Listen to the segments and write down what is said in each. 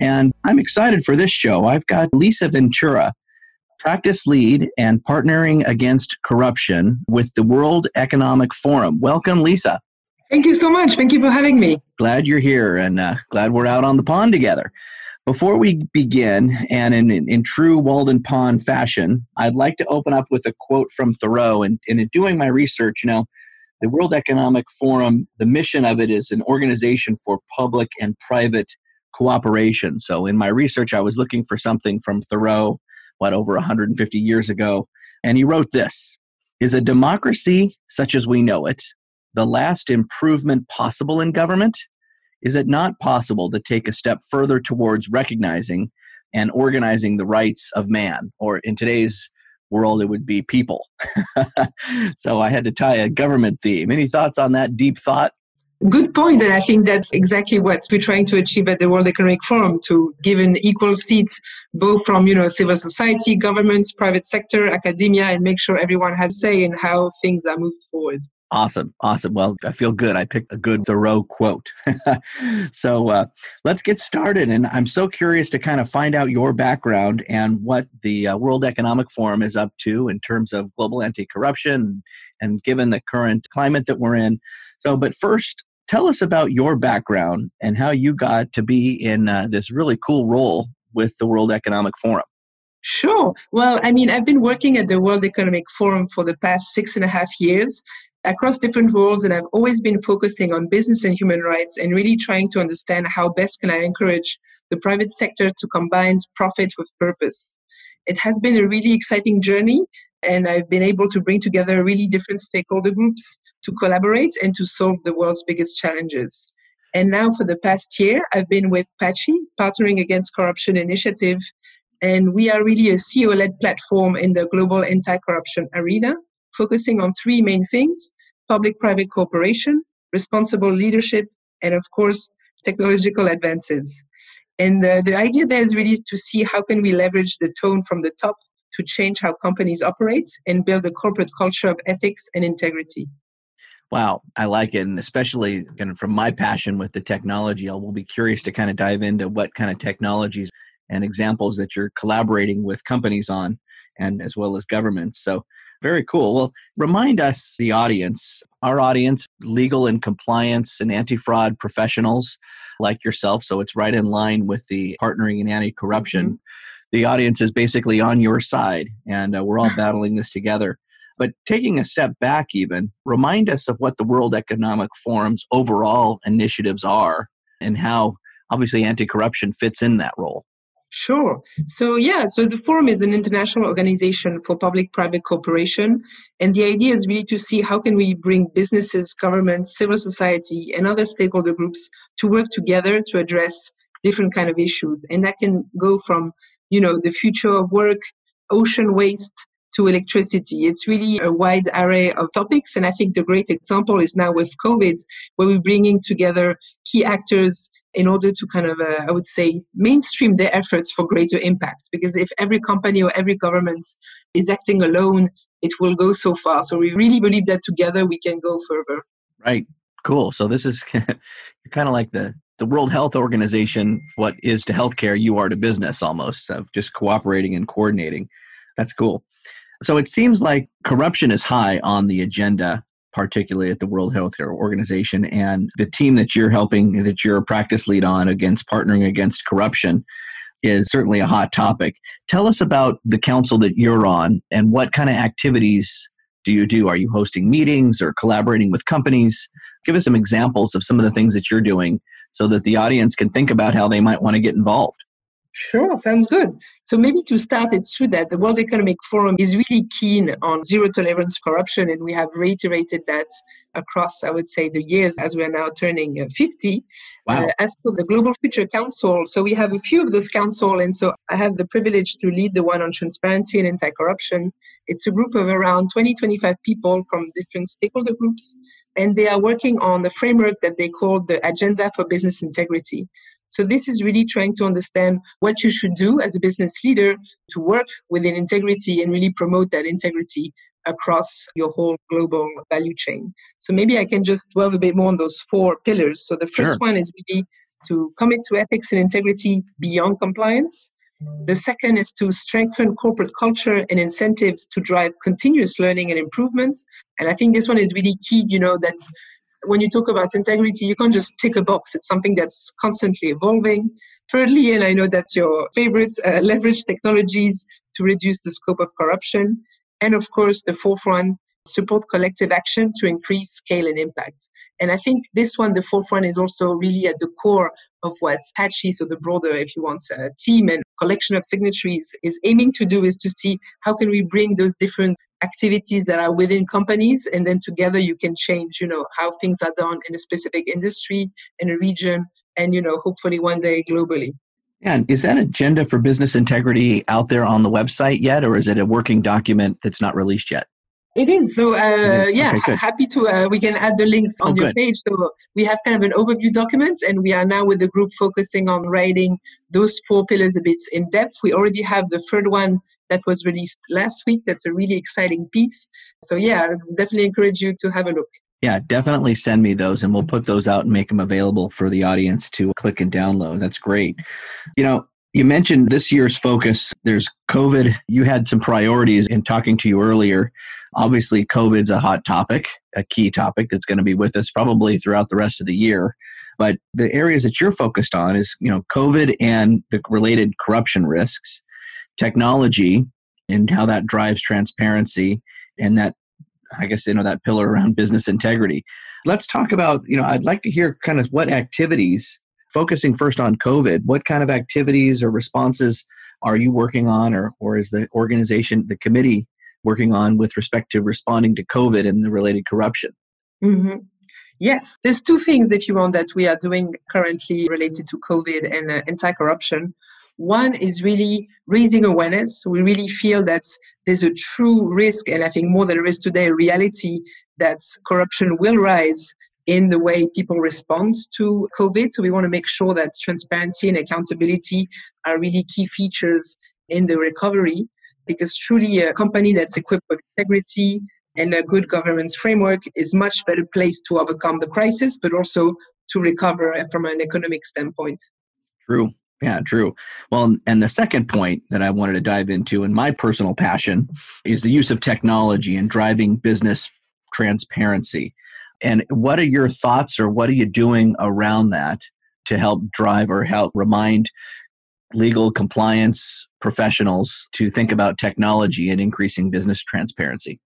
And I'm excited for this show. I've got Lisa Ventura, practice lead and partnering against corruption with the World Economic Forum. Welcome, Lisa. Thank you so much. Thank you for having me. Glad you're here and uh, glad we're out on the pond together. Before we begin, and in, in, in, true Walden Pond fashion, I'd like to open up with a quote from Thoreau. And, and in doing my research, you know, the World Economic Forum, the mission of it is an organization for public and private cooperation. So in my research, I was looking for something from Thoreau, what, over 150 years ago. And he wrote this Is a democracy such as we know it the last improvement possible in government? Is it not possible to take a step further towards recognizing and organizing the rights of man? Or in today's world, it would be people. so I had to tie a government theme. Any thoughts on that deep thought? Good point, and I think that's exactly what we're trying to achieve at the World Economic Forum to give an equal seats both from you know civil society, governments, private sector, academia, and make sure everyone has say in how things are moved forward. Awesome, awesome. Well, I feel good. I picked a good Thoreau quote. so uh, let's get started. And I'm so curious to kind of find out your background and what the uh, World Economic Forum is up to in terms of global anti corruption and given the current climate that we're in. So, but first, Tell us about your background and how you got to be in uh, this really cool role with the World Economic Forum. Sure. Well, I mean, I've been working at the World Economic Forum for the past six and a half years across different roles, and I've always been focusing on business and human rights and really trying to understand how best can I encourage the private sector to combine profit with purpose. It has been a really exciting journey, and I've been able to bring together really different stakeholder groups to collaborate and to solve the world's biggest challenges. And now, for the past year, I've been with PACI, Partnering Against Corruption Initiative, and we are really a CEO led platform in the global anti corruption arena, focusing on three main things public private cooperation, responsible leadership, and of course, technological advances. And uh, the idea there is really to see how can we leverage the tone from the top to change how companies operate and build a corporate culture of ethics and integrity. Wow, I like it, and especially kind of from my passion with the technology, I will be curious to kind of dive into what kind of technologies and examples that you're collaborating with companies on, and as well as governments. So, very cool. Well, remind us, the audience, our audience, legal and compliance and anti-fraud professionals like yourself. So it's right in line with the partnering in anti-corruption. Mm-hmm the audience is basically on your side and uh, we're all battling this together. But taking a step back, even, remind us of what the World Economic Forum's overall initiatives are and how obviously anti corruption fits in that role. Sure. So, yeah, so the Forum is an international organization for public private cooperation. And the idea is really to see how can we bring businesses, governments, civil society, and other stakeholder groups to work together to address different kind of issues. And that can go from you know, the future of work, ocean waste to electricity. It's really a wide array of topics. And I think the great example is now with COVID, where we're bringing together key actors in order to kind of, uh, I would say, mainstream their efforts for greater impact. Because if every company or every government is acting alone, it will go so far. So we really believe that together we can go further. Right. Cool. So this is kind of like the the World Health Organization, what is to healthcare, you are to business almost, of just cooperating and coordinating. That's cool. So it seems like corruption is high on the agenda, particularly at the World Health Organization. And the team that you're helping, that you're a practice lead on against partnering against corruption, is certainly a hot topic. Tell us about the council that you're on and what kind of activities do you do? Are you hosting meetings or collaborating with companies? Give us some examples of some of the things that you're doing so that the audience can think about how they might want to get involved. Sure, sounds good. So maybe to start, it's true that the World Economic Forum is really keen on zero tolerance corruption, and we have reiterated that across, I would say, the years as we are now turning uh, 50. Wow. Uh, as for the Global Future Council, so we have a few of those council, and so I have the privilege to lead the one on transparency and anti-corruption. It's a group of around 20, 25 people from different stakeholder groups, and they are working on the framework that they call the Agenda for Business Integrity. So this is really trying to understand what you should do as a business leader to work within integrity and really promote that integrity across your whole global value chain. So maybe I can just dwell a bit more on those four pillars. So the first sure. one is really to commit to ethics and integrity beyond compliance. The second is to strengthen corporate culture and incentives to drive continuous learning and improvements. And I think this one is really key, you know, that's when you talk about integrity, you can't just tick a box. It's something that's constantly evolving. Thirdly, and I know that's your favorite, uh, leverage technologies to reduce the scope of corruption. And of course, the one, support collective action to increase scale and impact. And I think this one, the fourth one, is also really at the core of what PACI, so the broader, if you want, uh, team and collection of signatories is aiming to do is to see how can we bring those different activities that are within companies and then together you can change you know how things are done in a specific industry in a region and you know hopefully one day globally yeah, and is that agenda for business integrity out there on the website yet, or is it a working document that's not released yet? It is. So, uh, is. yeah, okay, happy to, uh, we can add the links on oh, your good. page. So, we have kind of an overview document, and we are now with the group focusing on writing those four pillars a bit in depth. We already have the third one that was released last week. That's a really exciting piece. So, yeah, I definitely encourage you to have a look. Yeah, definitely send me those and we'll put those out and make them available for the audience to click and download. That's great. You know, you mentioned this year's focus. There's COVID. You had some priorities in talking to you earlier. Obviously, COVID's a hot topic, a key topic that's going to be with us probably throughout the rest of the year. But the areas that you're focused on is, you know, COVID and the related corruption risks, technology and how that drives transparency and that I guess you know that pillar around business integrity. Let's talk about, you know, I'd like to hear kind of what activities focusing first on COVID, what kind of activities or responses are you working on, or, or is the organization, the committee, working on with respect to responding to COVID and the related corruption? Mm-hmm. Yes, there's two things, if you want, that we are doing currently related to COVID and uh, anti corruption. One is really raising awareness. We really feel that there's a true risk, and I think more than there is today, a reality that corruption will rise in the way people respond to COVID. So we want to make sure that transparency and accountability are really key features in the recovery because truly a company that's equipped with integrity and a good governance framework is much better placed to overcome the crisis, but also to recover from an economic standpoint. True. Yeah, true. Well, and the second point that I wanted to dive into, and my personal passion, is the use of technology in driving business transparency. And what are your thoughts or what are you doing around that to help drive or help remind legal compliance professionals to think about technology and increasing business transparency?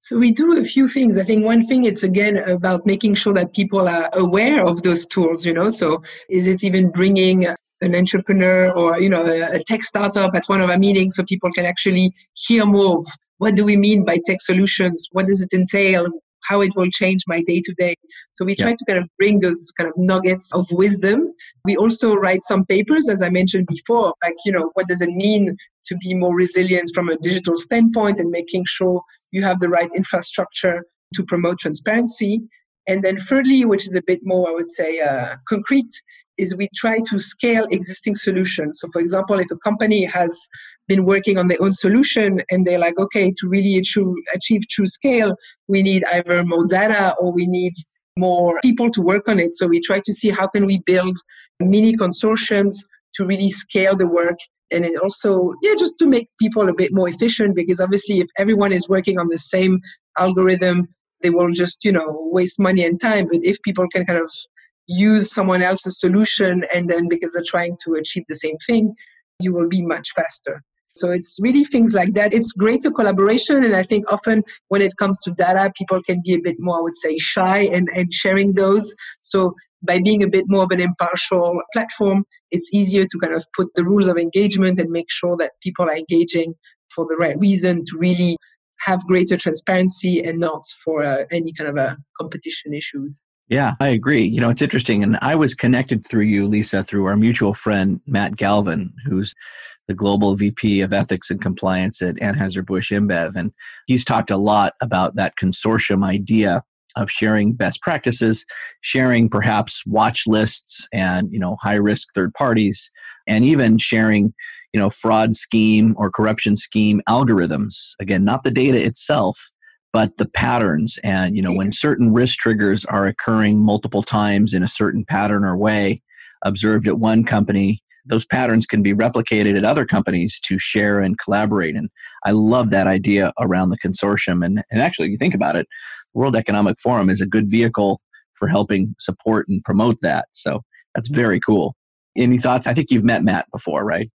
So we do a few things. I think one thing it's again about making sure that people are aware of those tools, you know. So is it even bringing an entrepreneur or you know a, tech startup at one of our meetings so people can actually hear more of what do we mean by tech solutions? What does it entail? How it will change my day to day. So we try to kind of bring those kind of nuggets of wisdom. We also write some papers, as I mentioned before, like, you know, what does it mean to be more resilient from a digital standpoint and making sure you have the right infrastructure to promote transparency. And then thirdly, which is a bit more, I would say, uh, concrete, is we try to scale existing solutions. So, for example, if a company has been working on their own solution and they're like, okay, to really achieve, achieve true scale, we need either more data or we need more people to work on it. So we try to see how can we build mini consortiums to really scale the work and it also yeah just to make people a bit more efficient because obviously if everyone is working on the same algorithm they will just you know waste money and time but if people can kind of use someone else's solution and then because they're trying to achieve the same thing you will be much faster. So it's really things like that. It's greater collaboration and i think often when it comes to data people can be a bit more i would say shy and, and sharing those. So by being a bit more of an impartial platform, it's easier to kind of put the rules of engagement and make sure that people are engaging for the right reason to really have greater transparency and not for uh, any kind of uh, competition issues. Yeah, I agree. You know, it's interesting. And I was connected through you, Lisa, through our mutual friend, Matt Galvin, who's the global VP of ethics and compliance at Anheuser-Busch InBev. And he's talked a lot about that consortium idea of sharing best practices, sharing perhaps watch lists and, you know, high risk third parties, and even sharing, you know, fraud scheme or corruption scheme algorithms. Again, not the data itself, but the patterns. And you know when certain risk triggers are occurring multiple times in a certain pattern or way observed at one company those patterns can be replicated at other companies to share and collaborate. And i love that idea around the consortium. And, and actually you think about it world economic forum is a good vehicle for helping support and promote that. So that's very cool. Any thoughts? I think you've met matt before right?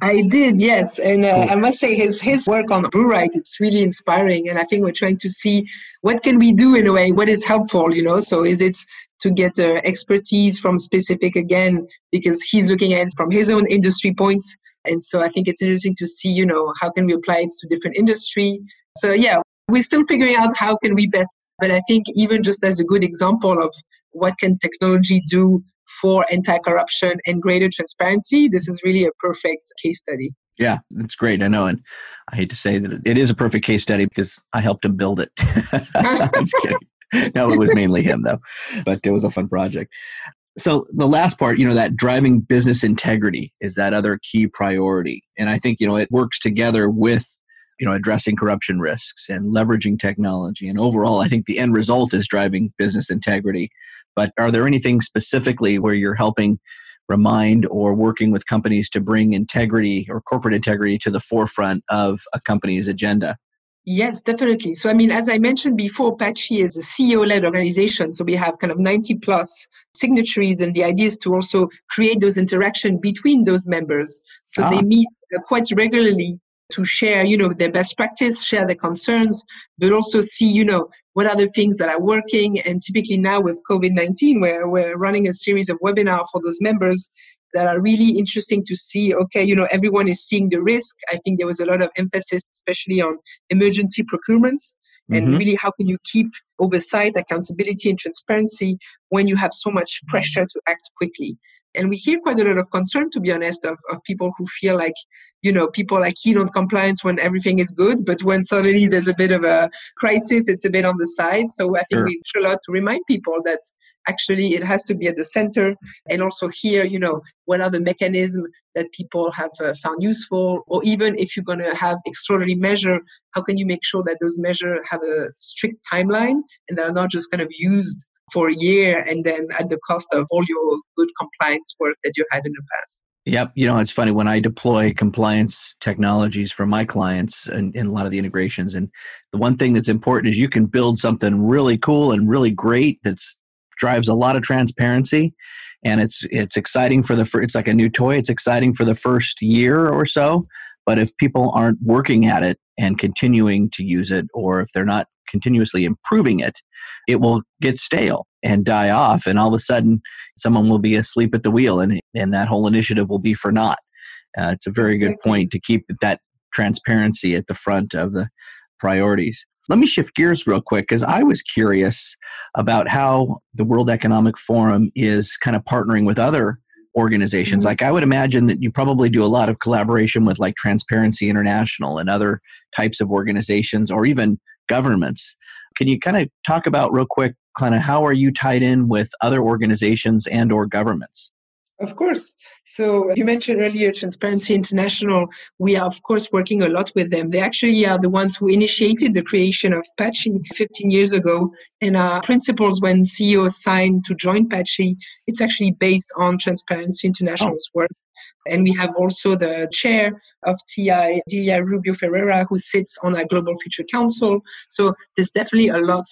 I did, yes, and uh, I must say his his work on Brewright it's really inspiring, and I think we're trying to see what can we do in a way, what is helpful, you know. So is it to get uh, expertise from specific again because he's looking at it from his own industry points, and so I think it's interesting to see, you know, how can we apply it to different industry. So yeah, we're still figuring out how can we best, but I think even just as a good example of what can technology do for anti-corruption and greater transparency, this is really a perfect case study. Yeah, it's great. I know, and I hate to say that it is a perfect case study because I helped him build it. I'm just kidding. No, it was mainly him though, but it was a fun project. So the last part, you know, that driving business integrity is that other key priority, and I think you know it works together with you know addressing corruption risks and leveraging technology and overall i think the end result is driving business integrity but are there anything specifically where you're helping remind or working with companies to bring integrity or corporate integrity to the forefront of a company's agenda Yes, definitely. So, I mean, as I mentioned before, PACI is a CEO led organization. So, we have kind of 90 plus signatories, and the idea is to also create those interaction between those members. So, ah. they meet uh, quite regularly to share, you know, their best practice, share their concerns, but also see, you know, what are the things that are working. And typically now with COVID-19, where we're running a series of webinars for those members that are really interesting to see, okay, you know, everyone is seeing the risk. I think there was a lot of emphasis, especially on emergency procurements. And mm-hmm. really, how can you keep oversight, accountability, and transparency when you have so much pressure to act quickly? And we hear quite a lot of concern, to be honest, of, of people who feel like, you know, people are keen on compliance when everything is good, but when suddenly there's a bit of a crisis, it's a bit on the side. So I think sure. we a lot to remind people that actually it has to be at the center and also here you know what are the mechanisms that people have uh, found useful or even if you're going to have extraordinary measure how can you make sure that those measures have a strict timeline and they're not just kind of used for a year and then at the cost of all your good compliance work that you had in the past. Yep. You know, it's funny when I deploy compliance technologies for my clients and in a lot of the integrations. And the one thing that's important is you can build something really cool and really great that's drives a lot of transparency and it's it's exciting for the it's like a new toy it's exciting for the first year or so but if people aren't working at it and continuing to use it or if they're not continuously improving it, it will get stale and die off. And all of a sudden, someone will be asleep at the wheel and, and that whole initiative will be for naught. Uh, it's a very good point to keep that transparency at the front of the priorities. Let me shift gears real quick because I was curious about how the World Economic Forum is kind of partnering with other organizations. Mm-hmm. Like I would imagine that you probably do a lot of collaboration with like Transparency International and other types of organizations or even governments. Can you kind of talk about real quick, kind of how are you tied in with other organizations and or governments? Of course. So you mentioned earlier Transparency International. We are, of course, working a lot with them. They actually are the ones who initiated the creation of PACI 15 years ago. And our principles when CEOs signed to join PACI, it's actually based on Transparency International's oh. work. And we have also the chair of TI, Delia Rubio Ferreira, who sits on our Global Future Council. So there's definitely a lot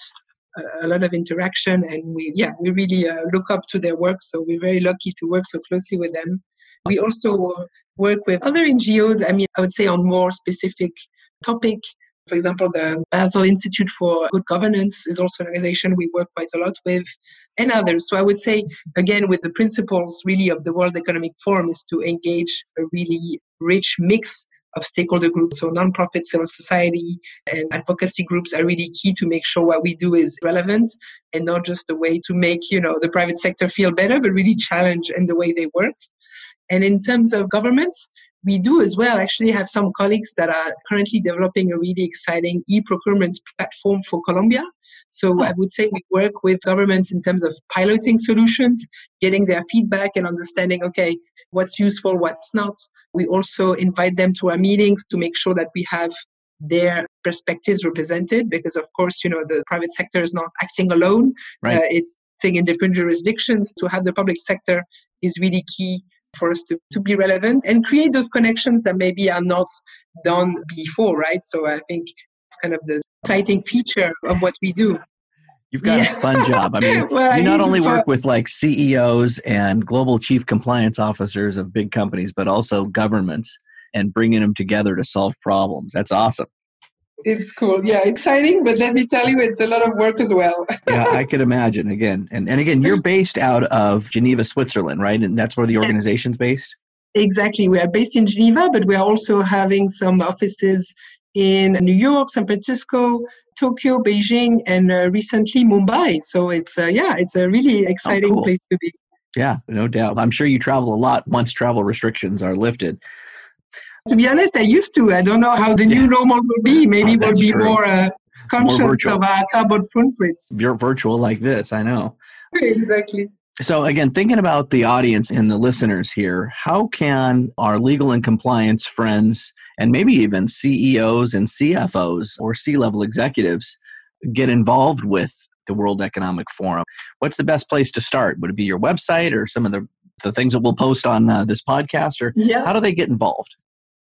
a lot of interaction and we yeah we really uh, look up to their work. So we're very lucky to work so closely with them. We also work with other ngos i mean i would say on more specific topic. For example, the Basel Institute for Good Governance is also an organization we work quite a lot with, and others. So I would say, again, with the principles really of the World Economic Forum is to engage a really rich mix of stakeholder groups. So nonprofit civil society and advocacy groups are really key to make sure what we do is relevant and not just a way to make, you know, the private sector feel better, but really challenge in the way they work. And in terms of governments, we do as well actually have some colleagues that are currently developing a really exciting e-procurement platform for Colombia. So I would say we work with governments in terms of piloting solutions, getting their feedback and understanding, okay, what's useful, what's not. We also invite them to our meetings to make sure that we have their perspectives represented because of course you know the private sector is not acting alone right. uh, it's acting in different jurisdictions to have the public sector is really key for us to, to be relevant and create those connections that maybe are not done before right so i think it's kind of the exciting feature of what we do You've got yeah. a fun job. I mean, well, you not only work with like CEOs and global chief compliance officers of big companies, but also governments and bringing them together to solve problems. That's awesome. It's cool. Yeah, exciting. But let me tell you, it's a lot of work as well. yeah, I could imagine. Again, and, and again, you're based out of Geneva, Switzerland, right? And that's where the organization's based? Exactly. We are based in Geneva, but we are also having some offices in New York, San Francisco, Tokyo, Beijing, and uh, recently Mumbai. So it's uh, yeah, it's a really exciting oh, cool. place to be. Yeah, no doubt. I'm sure you travel a lot once travel restrictions are lifted. To be honest, I used to. I don't know how the new normal will be. Maybe oh, we'll be true. more uh, conscious of our carbon footprint. You're virtual like this, I know. exactly. So, again, thinking about the audience and the listeners here, how can our legal and compliance friends, and maybe even CEOs and CFOs or C level executives, get involved with the World Economic Forum? What's the best place to start? Would it be your website or some of the, the things that we'll post on uh, this podcast? Or yeah. how do they get involved?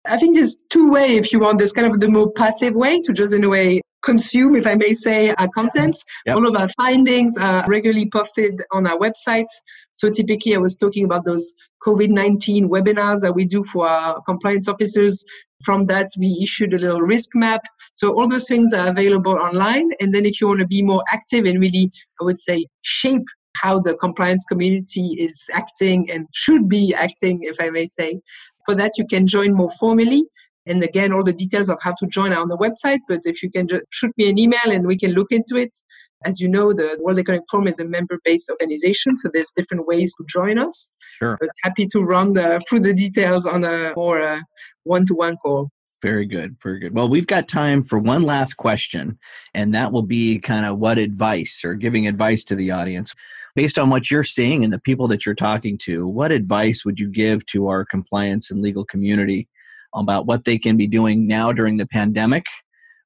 I think there's two way if you want. There's kind of the more passive way to just in a way consume, if I may say, our content. Yep. All of our findings are regularly posted on our website. So typically, I was talking about those COVID 19 webinars that we do for our compliance officers. From that, we issued a little risk map. So all those things are available online. And then if you want to be more active and really, I would say, shape how the compliance community is acting and should be acting, if I may say. For that, you can join more formally. And again, all the details of how to join are on the website. But if you can just shoot me an email and we can look into it. As you know, the World Economic Forum is a member-based organization, so there's different ways to join us. Sure. But happy to run the, through the details on a more uh, one-to-one call. Very good. Very good. Well, we've got time for one last question, and that will be kind of what advice or giving advice to the audience. Based on what you're seeing and the people that you're talking to, what advice would you give to our compliance and legal community about what they can be doing now during the pandemic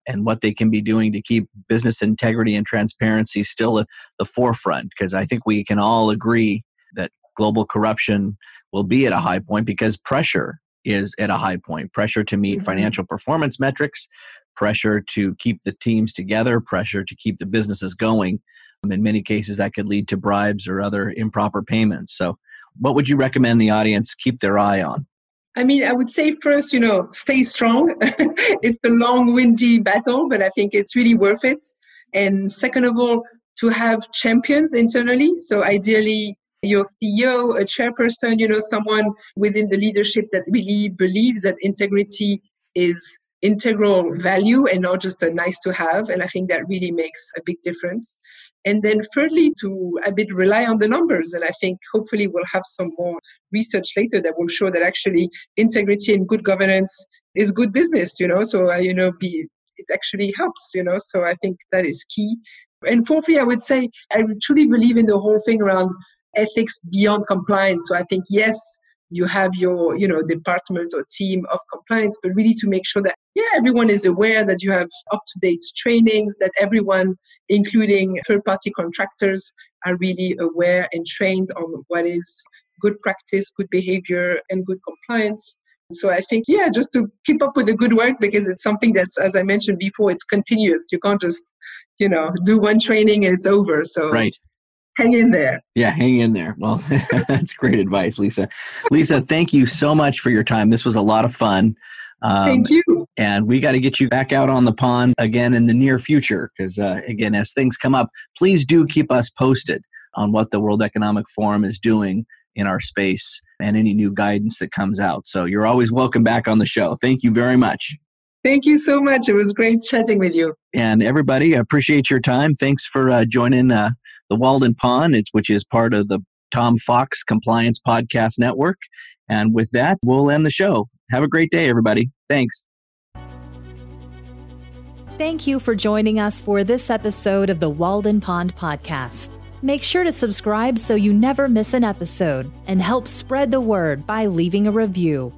and what they can be doing to keep business integrity and transparency still at the forefront. Because I think we can all agree that global corruption will be at a high point because pressure is at a high point pressure to meet mm-hmm. financial performance metrics, pressure to keep the teams together, pressure to keep the businesses going. In many cases, that could lead to bribes or other improper payments. So, what would you recommend the audience keep their eye on? I mean, I would say first, you know, stay strong. it's a long, windy battle, but I think it's really worth it. And second of all, to have champions internally. So ideally, your CEO, a chairperson, you know, someone within the leadership that really believes that integrity is integral value and not just a nice to have. And I think that really makes a big difference. And then thirdly, to a bit rely on the numbers. And I think hopefully we'll have some more research later that will show that actually integrity and good governance is good business, you know, so, uh, you know, be, it actually helps, you know, so I think that is key. And fourthly, I would say I truly believe in the whole thing around ethics beyond compliance. So I think, yes, you have your you know department or team of compliance but really to make sure that yeah everyone is aware that you have up to date trainings that everyone including third party contractors are really aware and trained on what is good practice good behavior and good compliance. So i think yeah just to keep up with the good work because it's something that's as i mentioned before it's continuous. You can't just you know do one training and it's over. So right hang in there. Yeah, hang in there. Well, that's great advice, Lisa. Lisa, thank you so much for your time. This was a lot of fun. Um, Thank you. And we got to get you back out on the pond again in the near future because, uh, again, as things come up, please do keep us posted on what the World Economic Forum is doing in our space and any new guidance that comes out. So you're always welcome back on the show. Thank you very much. Thank you so much. It was great chatting with you. And everybody, I appreciate your time. Thanks for uh, joining uh, the Walden Pond, which is part of the Tom Fox Compliance Podcast Network. And with that, we'll end the show. Have a great day, everybody. Thanks. Thank you for joining us for this episode of the Walden Pond Podcast. Make sure to subscribe so you never miss an episode and help spread the word by leaving a review.